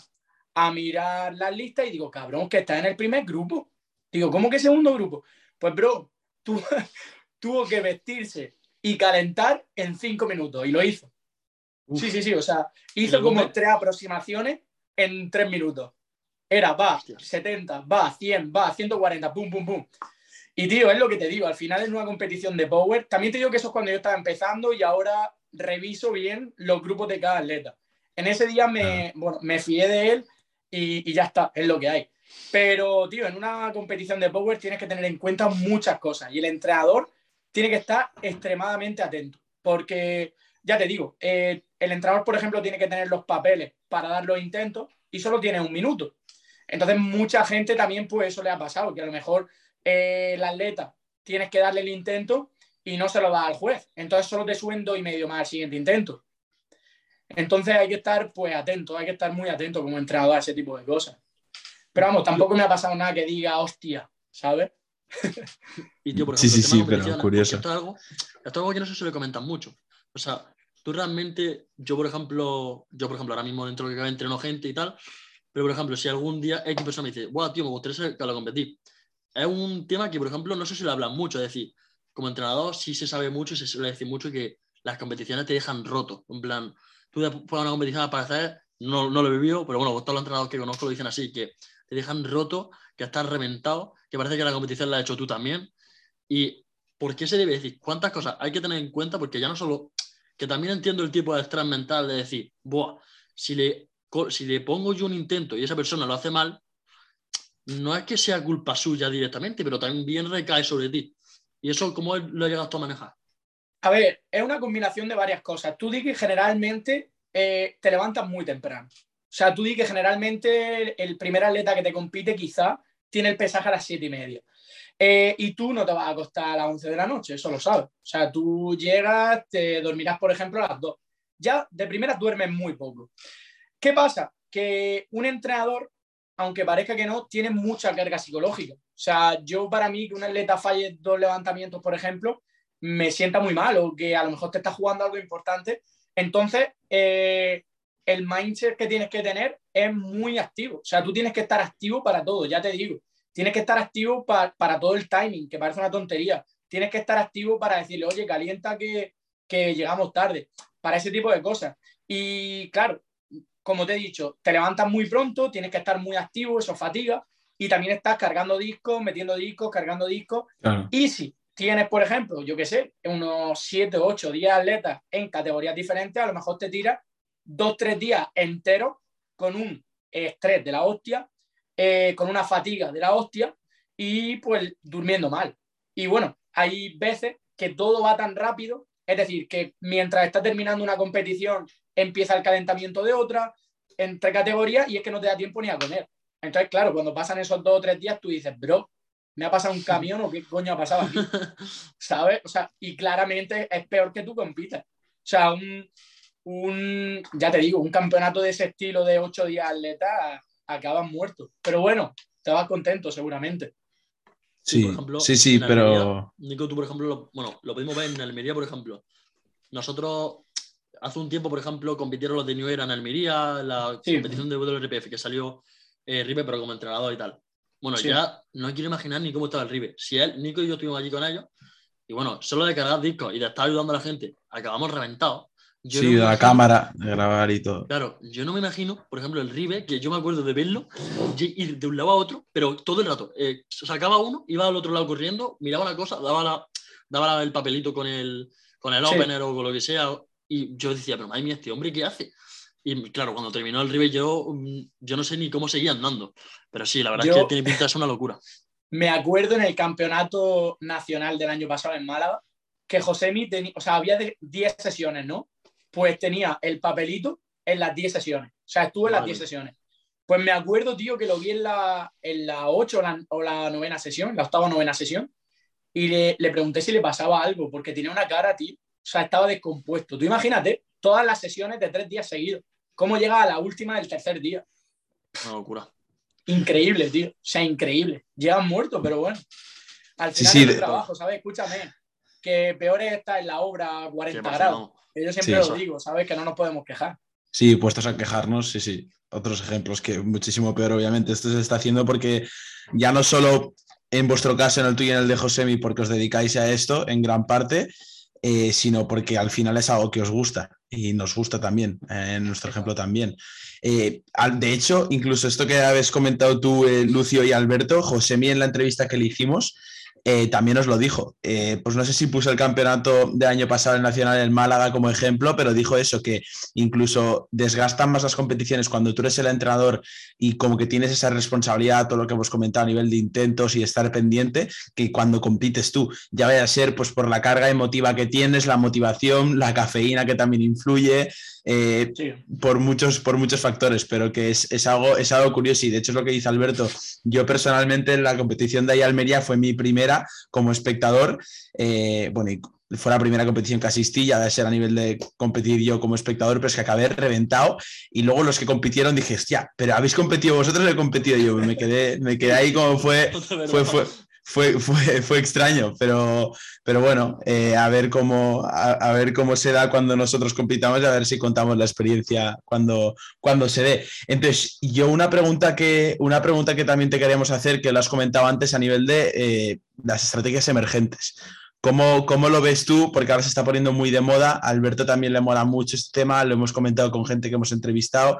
a mirar las listas y digo, cabrón, que está en el primer grupo. Digo, ¿cómo que segundo grupo? Pues, bro, tuvo que vestirse y calentar en 5 minutos y lo hizo. Sí, sí, sí, o sea, hizo como tres aproximaciones en 3 minutos. Era, va, 70, va, 100, va, 140, pum, pum, pum. Y tío, es lo que te digo, al final es una competición de power. También te digo que eso es cuando yo estaba empezando y ahora reviso bien los grupos de cada atleta. En ese día me, bueno, me fié de él y, y, ya está, es lo que hay. Pero, tío, en una competición de power tienes que tener en cuenta muchas cosas y el entrenador tiene que estar extremadamente atento. Porque, ya te digo, eh, el entrenador, por ejemplo, tiene que tener los papeles para dar los intentos y solo tiene un minuto. Entonces, mucha gente también, pues eso le ha pasado, que a lo mejor eh, el atleta tienes que darle el intento y no se lo da al juez. Entonces solo te suben dos y medio más al siguiente intento. Entonces hay que estar pues atento, hay que estar muy atento como entrenador a ese tipo de cosas. Pero vamos, tampoco me ha pasado nada que diga hostia, ¿sabes? y tío, por ejemplo, sí, sí, sí, pero curioso. Esto es, algo, esto es algo que no se suele comentar mucho. O sea, tú realmente, yo por ejemplo, yo por ejemplo ahora mismo dentro de que entreno gente y tal, pero por ejemplo, si algún día X persona me dice, guau, tío, me gustaría saber que lo competir es un tema que, por ejemplo, no sé si lo hablan mucho. Es decir, como entrenador sí se sabe mucho y se suele decir mucho que las competiciones te dejan roto. En plan, tú después de una competición al parecer, no, no lo he vivido, pero bueno, todos los entrenadores que conozco lo dicen así, que te dejan roto, que estás reventado, que parece que la competición la has hecho tú también. ¿Y por qué se debe decir? ¿Cuántas cosas hay que tener en cuenta? Porque ya no solo, que también entiendo el tipo de estrés mental de decir, Buah, si le, si le pongo yo un intento y esa persona lo hace mal, no es que sea culpa suya directamente, pero también recae sobre ti. ¿Y eso cómo lo llegas a manejar? A ver, es una combinación de varias cosas. Tú di que generalmente eh, te levantas muy temprano. O sea, tú di que generalmente el, primer atleta que te compite quizá tiene el pesaje a las siete y media. Eh, y tú no te vas a acostar a las 11 de la noche, eso lo sabes. O sea, tú llegas, te dormirás, por ejemplo, a las 2. Ya de primeras duermes muy poco. ¿Qué pasa? Que un entrenador aunque parezca que no, tiene mucha carga psicológica. O sea, yo para mí que un atleta falle dos levantamientos, por ejemplo, me sienta muy mal o que a lo mejor te está jugando algo importante. Entonces, eh, el mindset que tienes que tener es muy activo. O sea, tú tienes que estar activo para todo, ya te digo. Tienes que estar activo para todo el timing, que parece una tontería. Tienes que estar activo para decirle, oye, calienta que, que llegamos tarde, para ese tipo de cosas. Y claro, como te he dicho, te levantas muy pronto, tienes que estar muy activo, eso fatiga, y también estás cargando discos, metiendo discos, cargando discos. Y si tienes, por ejemplo, yo qué sé, unos 7, 8, 10 atletas en categorías diferentes, a lo mejor te tiras dos, tres días enteros con un estrés de la hostia, eh, con una fatiga de la hostia y pues durmiendo mal. Y bueno, hay veces que todo va tan rápido, es decir, que mientras está terminando una competición empieza el calentamiento de otra, entre categorías, y es que no te da tiempo ni a comer. Entonces, claro, cuando pasan esos dos o tres días, tú dices, bro, ¿me ha pasado un camión o qué coño ha pasado aquí? ¿Sabes? O sea, y claramente es peor que tú compitas. O sea, un, un, ya te digo, un campeonato de ese estilo de ocho días atleta acabas muerto. Pero bueno, te vas contento seguramente. Sí, sí, sí, pero... Nico, tú, por ejemplo, lo, bueno, lo podemos ver en Almería, por ejemplo. Nosotros hace un tiempo, por ejemplo, compitieron los de New Era en Almería, la competición de WRPF, que salió eh, Ribe, pero como entrenador y tal. Bueno, ya no quiero imaginar ni cómo estaba el Ribe. Si él, Nico y yo estuvimos allí con ellos, y bueno, solo de cargar discos y de estar ayudando a la gente, acabamos reventados. sí, de la cámara, de grabar y todo. Claro, yo no me imagino, por ejemplo, el Ribe, que yo me acuerdo de verlo, ir de un lado a otro, pero todo el rato. Eh, sacaba uno, iba al otro lado corriendo, miraba una cosa, daba, la, daba el papelito con el, con el opener o con lo que sea, y yo decía, pero madre mía, este hombre, ¿qué hace? Y claro, cuando terminó el River, yo, mm, yo no sé ni cómo seguía andando. Pero sí, la verdad es que tiene pinta de una locura. Me acuerdo en el campeonato nacional del año pasado en Málaga que Josemi tenía, o sea, había 10 sesiones, ¿no? Pues tenía el papelito en las 10 sesiones. O sea, estuvo en las 10 sesiones. Pues me acuerdo, tío, que lo vi en la, en la 8 o la, o la novena sesión, la octava o novena sesión, y le, le, pregunté si le pasaba algo, porque tenía una cara, tío, o sea, estaba descompuesto. Tú imagínate todas las sesiones de tres días seguidos. ¿Cómo llega a la última del tercer día? Una locura. Increíble, tío. O sea, increíble. Llegan muertos, pero bueno. Al final sí, trabajo, ¿sabes? Escúchame. Que peor es estar en la obra a 40 grados. Yo siempre lo digo, ¿sabes? Que no nos podemos quejar. Sí, puestos a quejarnos, sí, sí. Otros ejemplos que muchísimo peor, obviamente. Esto se está haciendo porque ya no solo en vuestro caso, en el tuyo y en el de Josemi, porque os dedicáis a esto en gran parte, eh, sino porque al final es algo que os gusta y nos gusta también, eh, en nuestro ejemplo también. Eh, de hecho, incluso esto que habéis comentado tú, Lucio y Alberto, Josemi en la entrevista que le hicimos, eh, también os lo dijo. Eh, pues no sé si puso el campeonato del año pasado en Nacional en Málaga como ejemplo, pero dijo eso, que incluso desgastan más las competiciones cuando tú eres el entrenador y como que tienes esa responsabilidad, todo lo que hemos comentado a nivel de intentos y estar pendiente, que cuando compites tú, ya vaya a ser pues por la carga emotiva que tienes, la motivación, la cafeína que también influye, eh, por, muchos, por muchos factores, pero que es, algo, es algo curioso y de hecho es lo que dice Alberto. Yo personalmente la competición de ahí Almería fue mi primera como espectador. Eh, bueno, fue la primera competición que asistí, ya de ser a nivel de competir yo como espectador, pero es que acabé reventado y luego los que compitieron dije, hostia, pero habéis competido vosotros, he competido yo, me quedé, me quedé ahí como fue, fue, fue, fue, fue, fue extraño, pero, pero bueno, eh, a, ver cómo, a, ver cómo se da cuando nosotros compitamos y a ver si contamos la experiencia cuando, cuando se dé. Entonces, yo una pregunta, que, una pregunta que también te queríamos hacer, que lo has comentado antes a nivel de eh, las estrategias emergentes. ¿Cómo, ¿Cómo, lo ves tú? Porque ahora se está poniendo muy de moda. A Alberto también le mola mucho este tema, lo hemos comentado con gente que hemos entrevistado.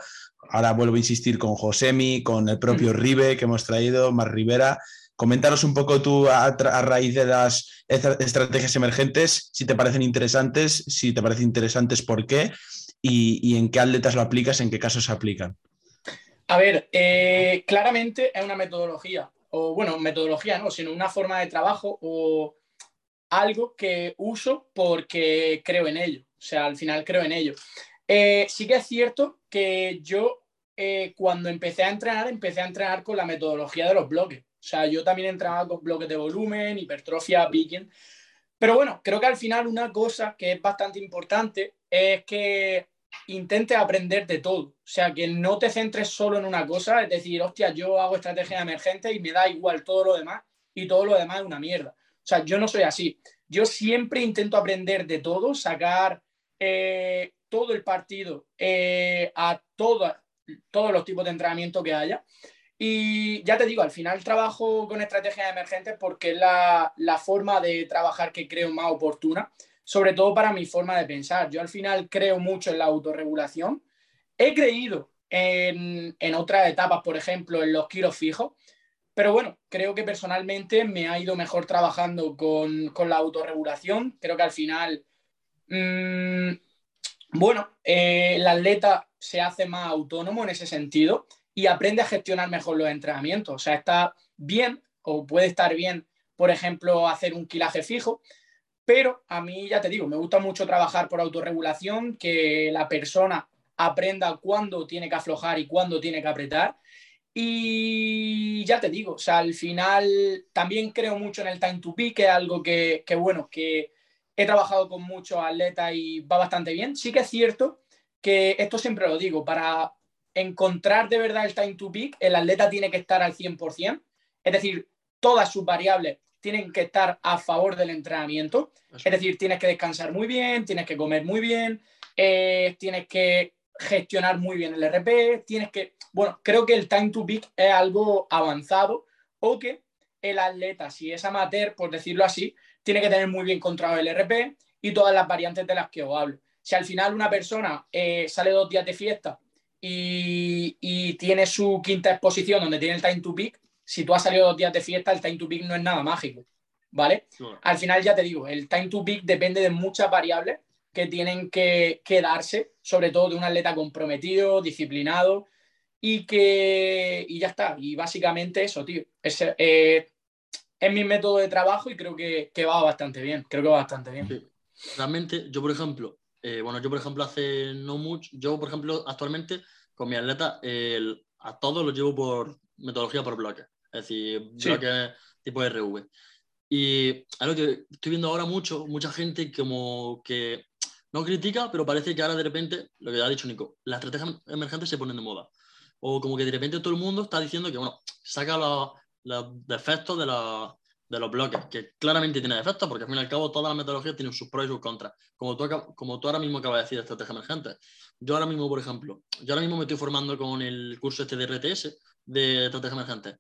Ahora vuelvo a insistir con Josemi, con el propio Ribe que hemos traído, Mar Rivera. Coméntanos un poco tú a, raíz de las estrategias emergentes, si te parecen interesantes, si te parecen interesantes, por qué y, y en qué atletas lo aplicas, en qué casos se aplican. A ver, eh, claramente es una metodología, o bueno, metodología no, sino una forma de trabajo o algo que uso porque creo en ello. O sea, al final creo en ello. Eh, sí que es cierto que yo eh, cuando empecé a entrenar, empecé a entrenar con la metodología de los bloques. O sea, yo también entrenaba con bloques de volumen, hipertrofia, picking. Pero bueno, creo que al final una cosa que es bastante importante es que intentes aprender de todo. O sea, que no te centres solo en una cosa, es decir, hostia, yo hago estrategia emergente y me da igual todo lo demás y todo lo demás es una mierda. O sea, yo no soy así. Yo siempre intento aprender de todo, sacar eh, todo el partido eh, a todos los tipos de entrenamiento que haya. Y ya te digo, al final trabajo con estrategias emergentes porque es la, la forma de trabajar que creo más oportuna, sobre todo para mi forma de pensar. Yo al final creo mucho en la autorregulación. He creído en, en otras etapas, por ejemplo, en los kilos fijos, pero bueno, creo que personalmente me ha ido mejor trabajando con, con la autorregulación. Creo que al final, mmm, bueno, eh, el atleta se hace más autónomo en ese sentido y aprende a gestionar mejor los entrenamientos. O sea, está bien o puede estar bien, por ejemplo, hacer un kilaje fijo, pero a mí, ya te digo, me gusta mucho trabajar por autorregulación, que la persona aprenda cuándo tiene que aflojar y cuándo tiene que apretar y ya te digo, o sea, al final también creo mucho en el time to peak, que es algo que, que, bueno, que he trabajado con muchos atletas y va bastante bien. Sí que es cierto que esto siempre lo digo, para encontrar de verdad el time to peak, el atleta tiene que estar al 100%, es decir, todas sus variables tienen que estar a favor del entrenamiento, es decir, tienes que descansar muy bien, tienes que comer muy bien, eh, tienes que gestionar muy bien el RP, tienes que, bueno, creo que el time to peak es algo avanzado o que el atleta, si es amateur, por decirlo así, tiene que tener muy bien controlado el RP y todas las variantes de las que os hablo. Si al final una persona eh, sale dos días de fiesta y, y, tiene su quinta exposición donde tiene el time to peak, si tú has salido dos días de fiesta, el time to peak no es nada mágico, ¿vale? Al final ya te digo, el time to peak depende de muchas variables que tienen que, quedarse, sobre todo de un atleta comprometido, disciplinado y que y ya está. Y básicamente eso, tío. Es, eh, es mi método de trabajo y creo que, que, va bastante bien. Creo que va bastante bien. Realmente, yo por ejemplo, eh, bueno, yo por ejemplo hace no mucho, yo por ejemplo actualmente con mi atleta el, a todos los llevo por metodología por bloques. Es decir, bloques tipo RV. Y algo que estoy viendo ahora mucho, mucha gente como que no critica, pero parece que ahora de repente, lo que ha dicho Nico, las estrategias emergentes se ponen de moda. O como que de repente todo el mundo está diciendo que, bueno, saca los, defectos de, de, los bloques, que claramente tiene defectos, porque al fin y al cabo todas las metodologías tienen sus pros y sus contras. Como tú, como tú ahora mismo acabas de decir de estrategia emergente. Yo ahora mismo, por ejemplo, yo ahora mismo me estoy formando con el curso este de RTS de estrategia emergente.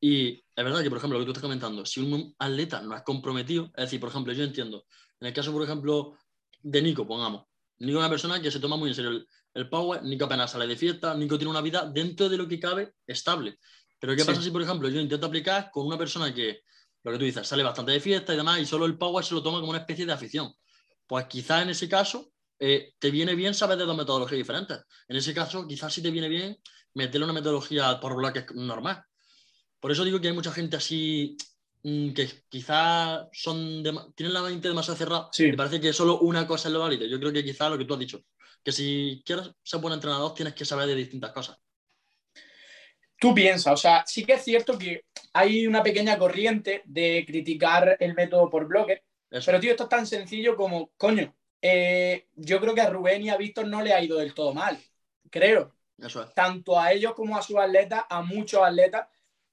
Y es verdad que, por ejemplo, lo que tú estás comentando, si un atleta no es comprometido, es decir, por ejemplo, yo entiendo, en el caso, por ejemplo, de Nico, pongamos. Nico es una persona que se toma muy en serio el, power, Nico apenas sale de fiesta, Nico tiene una vida dentro de lo que cabe estable. Pero ¿qué pasa si, por ejemplo, yo intento aplicar con una persona que, lo que tú dices, sale bastante de fiesta y demás, y solo el power se lo toma como una especie de afición? Pues quizás en ese caso eh, te viene bien saber de dos metodologías diferentes. En ese caso, quizás sí te viene bien meterle una metodología por bloques normal. Por eso digo que hay mucha gente así Mm, que quizás son tienen la mente demasiado cerrada sí. me parece que solo una cosa es lo válido. Yo creo que quizás lo que tú has dicho, que si quieres ser buen entrenador tienes que saber de distintas cosas. Tú piensas, o sea, sí que es cierto que hay una pequeña corriente de criticar el método por bloque, pero tío, esto es tan sencillo como, coño, eh, yo creo que a Rubén y a Víctor no le ha ido del todo mal, creo. Eso es. Tanto a ellos como a sus atletas, a muchos atletas,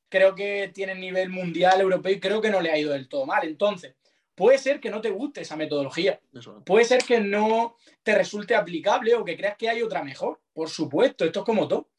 creo que tiene nivel mundial, europeo y creo que no le ha ido del todo mal. Entonces, puede ser que no te guste esa metodología. Puede ser que no te resulte aplicable o que creas que hay otra mejor. Por supuesto, esto es como todo.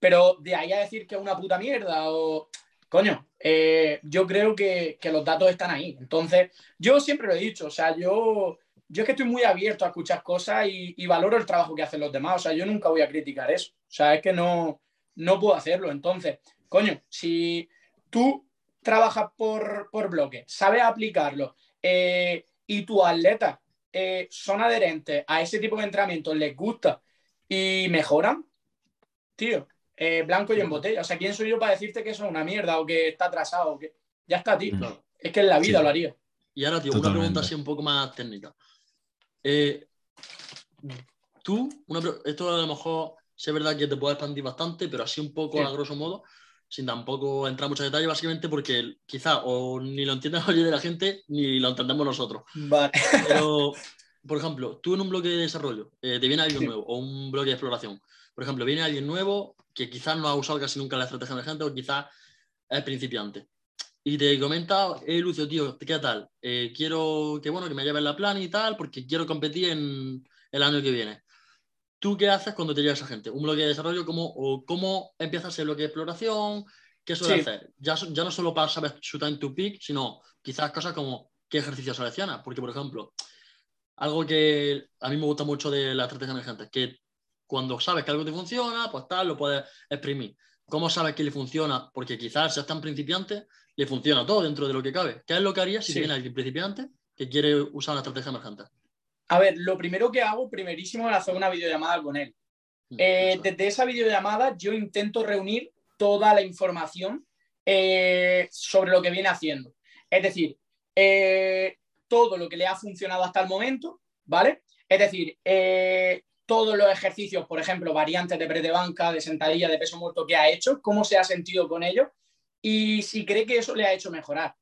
Pero de ahí a decir que es una puta mierda o coño, eh, yo creo que, los datos están ahí. Entonces, yo siempre lo he dicho, o sea, yo, yo es que estoy muy abierto a escuchar cosas y, valoro el trabajo que hacen los demás, o sea, yo nunca voy a criticar eso, o sea, es que no, no puedo hacerlo. Entonces, coño, si tú trabajas por, por bloque, sabes aplicarlo eh, y tus atletas eh, son adherentes a ese tipo de entrenamiento, les gusta y mejoran, tío, eh, blanco y en botella. O sea, ¿quién soy yo para decirte que eso es una mierda o que está atrasado? O que... Ya está, tío. Es que en la vida lo haría. Y ahora, tío, una pregunta así un poco más técnica. Eh, tú, esto a lo mejor es verdad que te puede expandir bastante, pero así un poco a grosso modo, sin tampoco entrar en mucho detalle, básicamente porque quizá o ni lo entiende la de la gente ni lo entendemos nosotros. Vale. Pero, por ejemplo, tú en un bloque de desarrollo eh, te viene algo nuevo o un bloque de exploración. Por ejemplo, viene alguien nuevo que quizás no ha usado casi nunca la estrategia emergente o quizás es principiante. Y te comenta, eh, Lucio, tío, ¿qué tal? Eh, quiero que, bueno, que me lleves la plan y tal, porque quiero competir en el año que viene. ¿Tú qué haces cuando te llega esa gente? ¿Un bloque de desarrollo? ¿Cómo, o ¿Cómo empiezas el bloque de exploración? ¿Qué suele hacer? Ya, ya no solo para saber su time to pick, sino quizás cosas como qué ejercicio selecciona. Porque, por ejemplo, algo que a mí me gusta mucho de la estrategia emergente es que cuando sabes que algo te funciona, pues tal, lo puedes exprimir. ¿Cómo sabes que le funciona? Porque quizás si es tan principiante, le funciona todo dentro de lo que cabe. ¿Qué es lo que harías si tiene alguien principiante que quiere usar una estrategia emergente? A ver, lo primero que hago, primerísimo, es hacer una videollamada con él. Mm, eh, desde esa videollamada yo intento reunir toda la información eh, sobre lo que viene haciendo. Es decir, eh, todo lo que le ha funcionado hasta el momento, ¿vale? Es decir, todos los ejercicios, por ejemplo, variantes de pre de banca, de sentadilla, de peso muerto que ha hecho, cómo se ha sentido con ellos y si cree que eso le ha hecho mejorar.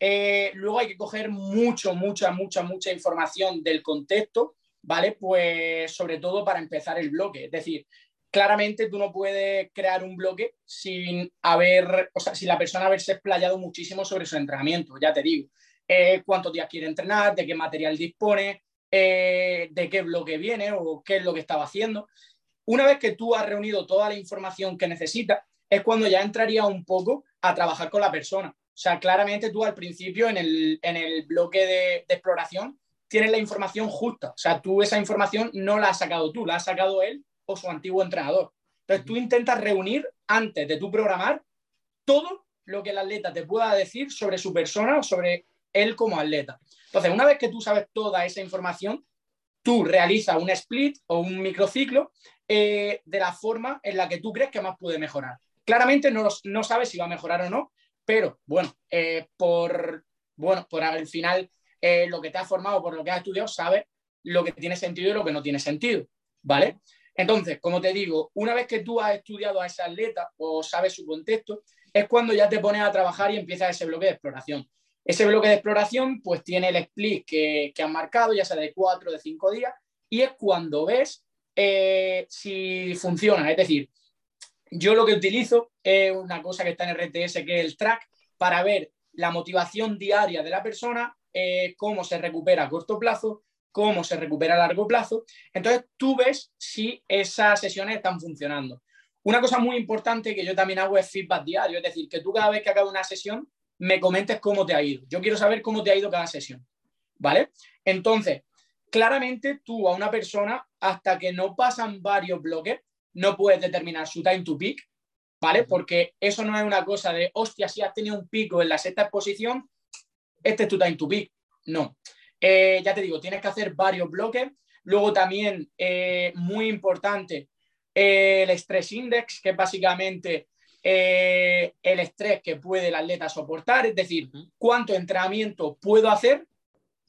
Eh, luego hay que coger mucho, mucha, mucha, mucha información del contexto, ¿vale? Pues sobre todo para empezar el bloque. Es decir, claramente tú no puedes crear un bloque sin haber, o sea, sin la persona haberse explayado muchísimo sobre su entrenamiento, ya te digo. Eh, cuántos días quiere entrenar, de qué material dispone, eh, de qué bloque viene o qué es lo que estaba haciendo. Una vez que tú has reunido toda la información que necesitas, es cuando ya entraría un poco a trabajar con la persona. O sea, claramente tú al principio en el, bloque de, exploración tienes la información justa. O sea, tú esa información no la has sacado tú, la has sacado él o su antiguo entrenador. Entonces tú intentas reunir antes de tu programar todo lo que el atleta te pueda decir sobre su persona o sobre él como atleta. Entonces, una vez que tú sabes toda esa información, tú realizas un split o un microciclo eh, de la forma en la que tú crees que más puede mejorar. Claramente no, no sabes si va a mejorar o no, pero bueno, eh, por, bueno, por al final eh, lo que te has formado, por lo que has estudiado, sabes lo que tiene sentido y lo que no tiene sentido, ¿vale? Entonces, como te digo, una vez que tú has estudiado a ese atleta o sabes su contexto, es cuando ya te pones a trabajar y empiezas ese bloque de exploración. Ese bloque de exploración pues tiene el split que, han marcado, ya sea de cuatro o de cinco días, y es cuando ves eh, si funciona. Es decir, yo lo que utilizo es una cosa que está en RTS, que es el track, para ver la motivación diaria de la persona, eh, cómo se recupera a corto plazo, cómo se recupera a largo plazo. Entonces tú ves si esas sesiones están funcionando. Una cosa muy importante que yo también hago es feedback diario, es decir, que tú cada vez que acabas una sesión me comentes cómo te ha ido. Yo quiero saber cómo te ha ido cada sesión, ¿vale? Entonces, claramente tú a una persona, hasta que no pasan varios bloques, no puedes determinar su time to peak, ¿vale? Porque eso no es una cosa de, hostia, si has tenido un pico en la sexta exposición, este es tu time to peak. No. Eh, ya te digo, tienes que hacer varios bloques. Luego también, eh, muy importante, el stress index, que es básicamente eh, el estrés que puede el atleta soportar, es decir, cuánto entrenamiento puedo hacer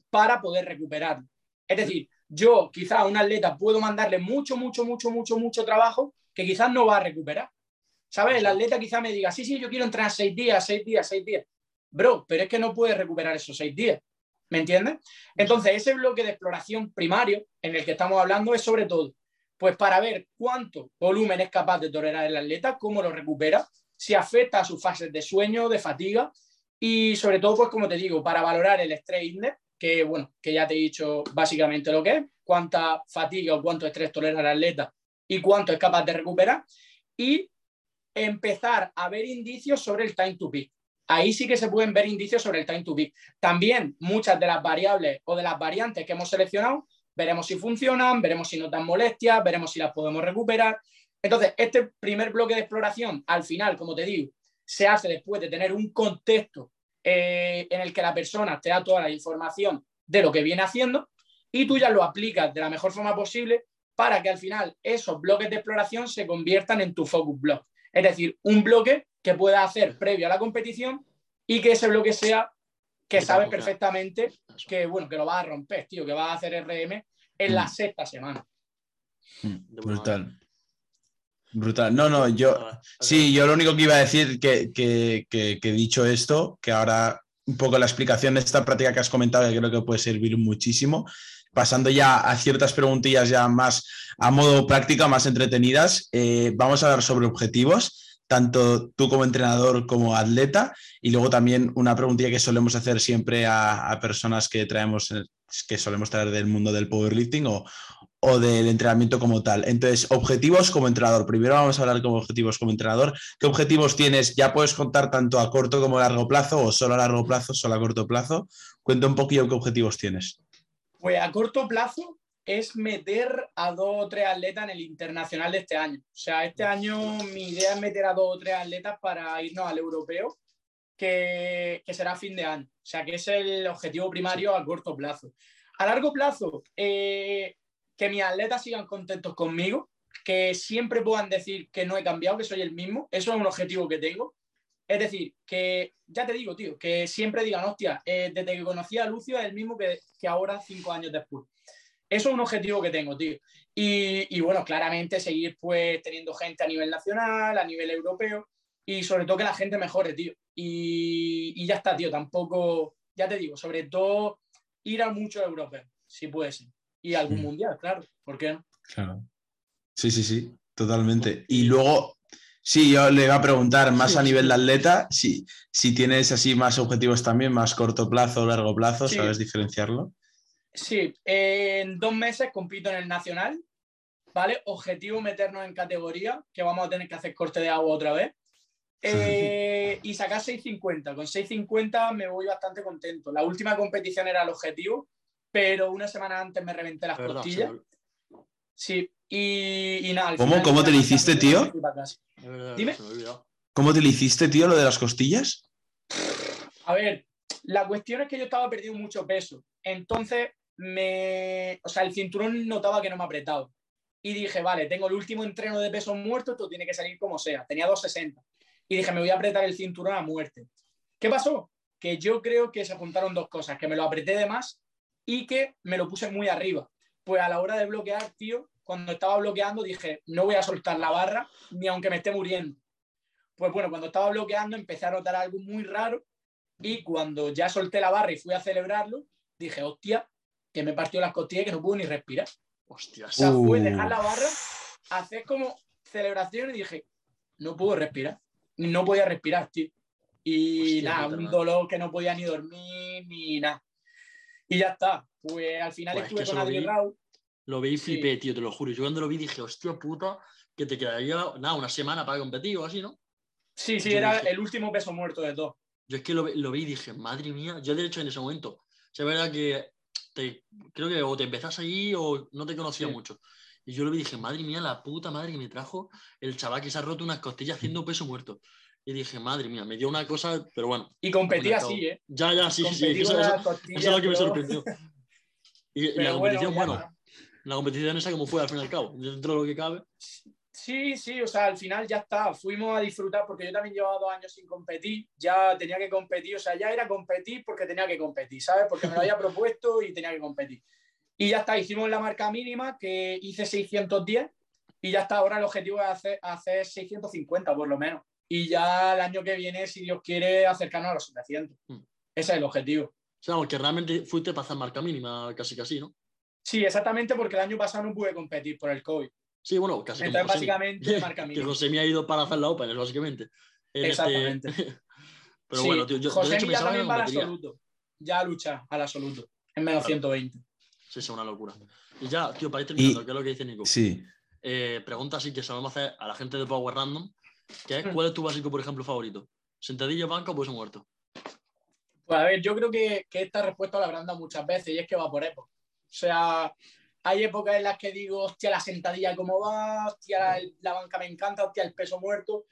para poder recuperarlo. Es decir, yo quizá a un atleta puedo mandarle mucho, mucho, mucho, mucho, mucho trabajo que quizás no va a recuperar. ¿Sabes? El atleta quizá me diga, sí, sí, yo quiero entrenar seis días, seis días, seis días. Bro, pero es que no puede recuperar esos seis días. ¿Me entiendes? Entonces, ese bloque de exploración primario en el que estamos hablando es sobre todo pues para ver cuánto volumen es capaz de tolerar el atleta, cómo lo recupera, si afecta a sus fases de sueño, de fatiga y sobre todo, pues como te digo, para valorar el estrés index, que bueno, que ya te he dicho básicamente lo que es, cuánta fatiga o cuánto estrés tolera el atleta y cuánto es capaz de recuperar. Y empezar a ver indicios sobre el time to peak. Ahí sí que se pueden ver indicios sobre el time to peak. También muchas de las variables o de las variantes que hemos seleccionado, veremos si funcionan, veremos si nos dan molestias, veremos si las podemos recuperar. Entonces, este primer bloque de exploración, al final, como te digo, se hace después de tener un contexto eh, en el que la persona te da toda la información de lo que viene haciendo y tú ya lo aplicas de la mejor forma posible para que al final esos bloques de exploración se conviertan en tu focus block. Es decir, un bloque que pueda hacer previo a la competición y que ese bloque sea que sabes perfectamente que, bueno, que lo vas a romper, tío, que vas a hacer RM en la mm. sexta semana. Mm, brutal. Brutal. No, no, yo. Sí, yo lo único que iba a decir que, que, que, que, dicho esto, que ahora un poco la explicación de esta práctica que has comentado, que creo que puede servir muchísimo, pasando ya a ciertas preguntillas ya más a modo práctica, más entretenidas, eh, vamos a hablar sobre objetivos, tanto tú como entrenador como atleta, y luego también una preguntilla que solemos hacer siempre a, personas que traemos, que solemos traer del mundo del powerlifting o, o del entrenamiento como tal. Entonces, objetivos como entrenador. Primero vamos a hablar como objetivos como entrenador. ¿Qué objetivos tienes? Ya puedes contar tanto a corto como a largo plazo o solo a largo plazo, solo a corto plazo. Cuenta un poquillo qué objetivos tienes. Pues a corto plazo es meter a dos o tres atletas en el internacional de este año. O sea, este año mi idea es meter a dos o tres atletas para irnos al europeo, que, será a fin de año. O sea, que es el objetivo primario a corto plazo. A largo plazo, eh, que mis atletas sigan contentos conmigo, que siempre puedan decir que no he cambiado, que soy el mismo. Eso es un objetivo que tengo. Es decir, que ya te digo, tío, que siempre digan, hostia, eh, desde que conocí a Lucio es el mismo que, ahora, cinco años después. Eso es un objetivo que tengo, tío. Y, bueno, claramente seguir pues teniendo gente a nivel nacional, a nivel europeo y sobre todo que la gente mejore, tío. Y, ya está, tío. Tampoco, ya te digo, sobre todo ir a muchos europeos, si puede ser. Y algún mundial, claro. ¿Por qué no? Claro. Sí, sí, sí, totalmente. Y luego, Sí, yo le iba a preguntar más a nivel de atleta, si, si tienes así más objetivos también, más corto plazo o largo plazo, ¿sabes diferenciarlo? Sí, en dos meses compito en el nacional, ¿vale? Objetivo meternos en categoría, que vamos a tener que hacer corte de agua otra vez. Eh, y sacar 6.50. Con 6.50 me voy bastante contento. La última competición era el objetivo, pero una semana antes me reventé las costillas. Sí, y, nada. ¿Cómo, ¿Cómo te lo hiciste, tío? Dime. ¿Cómo te lo hiciste, tío, lo de las costillas? A ver, la cuestión es que yo estaba perdiendo mucho peso. Entonces, me. O sea, el cinturón notaba que no me ha apretado. Y dije, vale, tengo el último entreno de peso muerto, esto tiene que salir como sea. Tenía 260. Y dije, me voy a apretar el cinturón a muerte. ¿Qué pasó? Que yo creo que se juntaron dos cosas, que me lo apreté de más y que me lo puse muy arriba. Pues a la hora de bloquear, tío, cuando estaba bloqueando dije, no voy a soltar la barra ni aunque me esté muriendo. Pues bueno, cuando estaba bloqueando empecé a notar algo muy raro y cuando ya solté la barra y fui a celebrarlo, dije, hostia, que me partió las costillas y que no pude ni respirar. Hostia, o sea, fue dejar la barra, hacer como celebración y dije, no puedo respirar. No podía respirar, tío. Y nada, un dolor que no podía ni dormir ni nada. Y ya está. Pues al final pues estuve con Adri Raúl lo vi y flipé, tío, te lo juro. Yo cuando lo vi dije, hostia puta, que te quedaría nada, una semana para competir o así, ¿no? Sí, sí, era el último peso muerto de todo. Yo es que lo, vi y dije, madre mía, yo de hecho en ese momento, o verdad que te, creo que o te empezás allí o no te conocía mucho. Y yo y dije, madre mía, la puta madre que me trajo el chaval que se ha roto unas costillas haciendo peso muerto. Y dije, madre mía, me dio una cosa, pero bueno. Y competía así, ¿eh? Ya, ya, sí, sí, sí. Eso, es lo que me sorprendió. Y, la competición, bueno la competición esa como fue al fin y al cabo, dentro de lo que cabe. Sí, sí, o sea, al final ya está, fuimos a disfrutar porque yo también llevaba dos años sin competir, ya tenía que competir, o sea, ya era competir porque tenía que competir, ¿sabes? Porque me lo había propuesto y tenía que competir. Y ya está, hicimos la marca mínima que hice 610 y ya está, ahora el objetivo es hacer, hacer 650 por lo menos. Y ya el año que viene, si Dios quiere, acercarnos a los 700. Hmm. Ese es el objetivo. O sea, porque realmente fuiste para hacer marca mínima casi casi, ¿no? Sí, exactamente porque el año pasado no pude competir por el COVID. Sí, bueno, casi Entonces, básicamente, marca Que José me ha ido para hacer la Open, básicamente. Este Exactamente. Pero bueno, tío, yo José de hecho, ya también para el absoluto. Ya lucha al absoluto, en menos 120. Sí, es una locura. Y ya, tío, para ir terminando, ¿qué es lo que dice Nico? Sí. Eh, pregunta así que sabemos hacer a la gente de Power Random. Hmm. ¿Cuál es tu básico, por ejemplo, favorito? ¿Sentadilla, banca o peso muerto? Pues a ver, yo creo que, esta respuesta la habrán dado muchas veces y es que va por época. O sea, hay épocas en las que digo, hostia, la sentadilla cómo va, hostia, la banca me encanta, hostia, el peso muerto.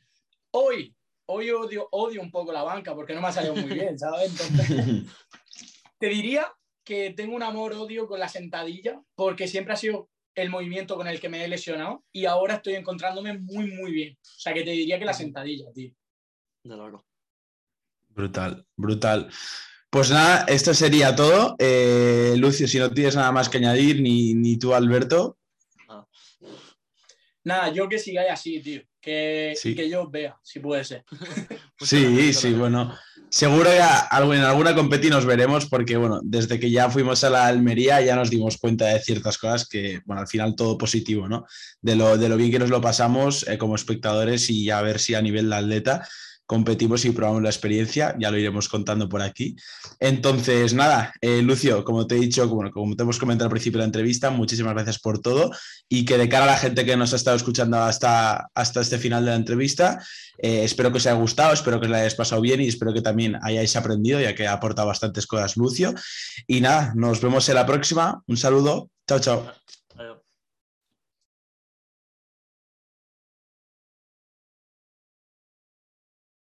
Hoy, hoy odio, odio un poco la banca porque no me ha salido muy bien, ¿sabes? Entonces, te diría que tengo un amor-odio con la sentadilla porque siempre ha sido el movimiento con el que me he lesionado y ahora estoy encontrándome muy, muy bien. O sea, que te diría que la sentadilla, tío. De largo. Brutal, brutal. Pues nada, esto sería todo. Eh, Lucio, si no tienes nada más que añadir, ni, ni tú, Alberto. Nada, yo que sigáis así, tío. Que, que yo vea, si puede ser. sí, sí, bueno. Seguro que en alguna competición nos veremos porque, bueno, desde que ya fuimos a la Almería ya nos dimos cuenta de ciertas cosas que, bueno, al final todo positivo, ¿no? De lo, de lo bien que nos lo pasamos eh, como espectadores y a ver si a nivel de atleta competimos y probamos la experiencia, ya lo iremos contando por aquí. Entonces, nada, eh, Lucio, como te he dicho, como, como te hemos comentado al principio de la entrevista, muchísimas gracias por todo y que de cara a la gente que nos ha estado escuchando hasta, hasta este final de la entrevista, eh, espero que os haya gustado, espero que os la hayáis pasado bien y espero que también hayáis aprendido, ya que ha aportado bastantes cosas Lucio. Y nada, nos vemos en la próxima. Un saludo. Chao, chao.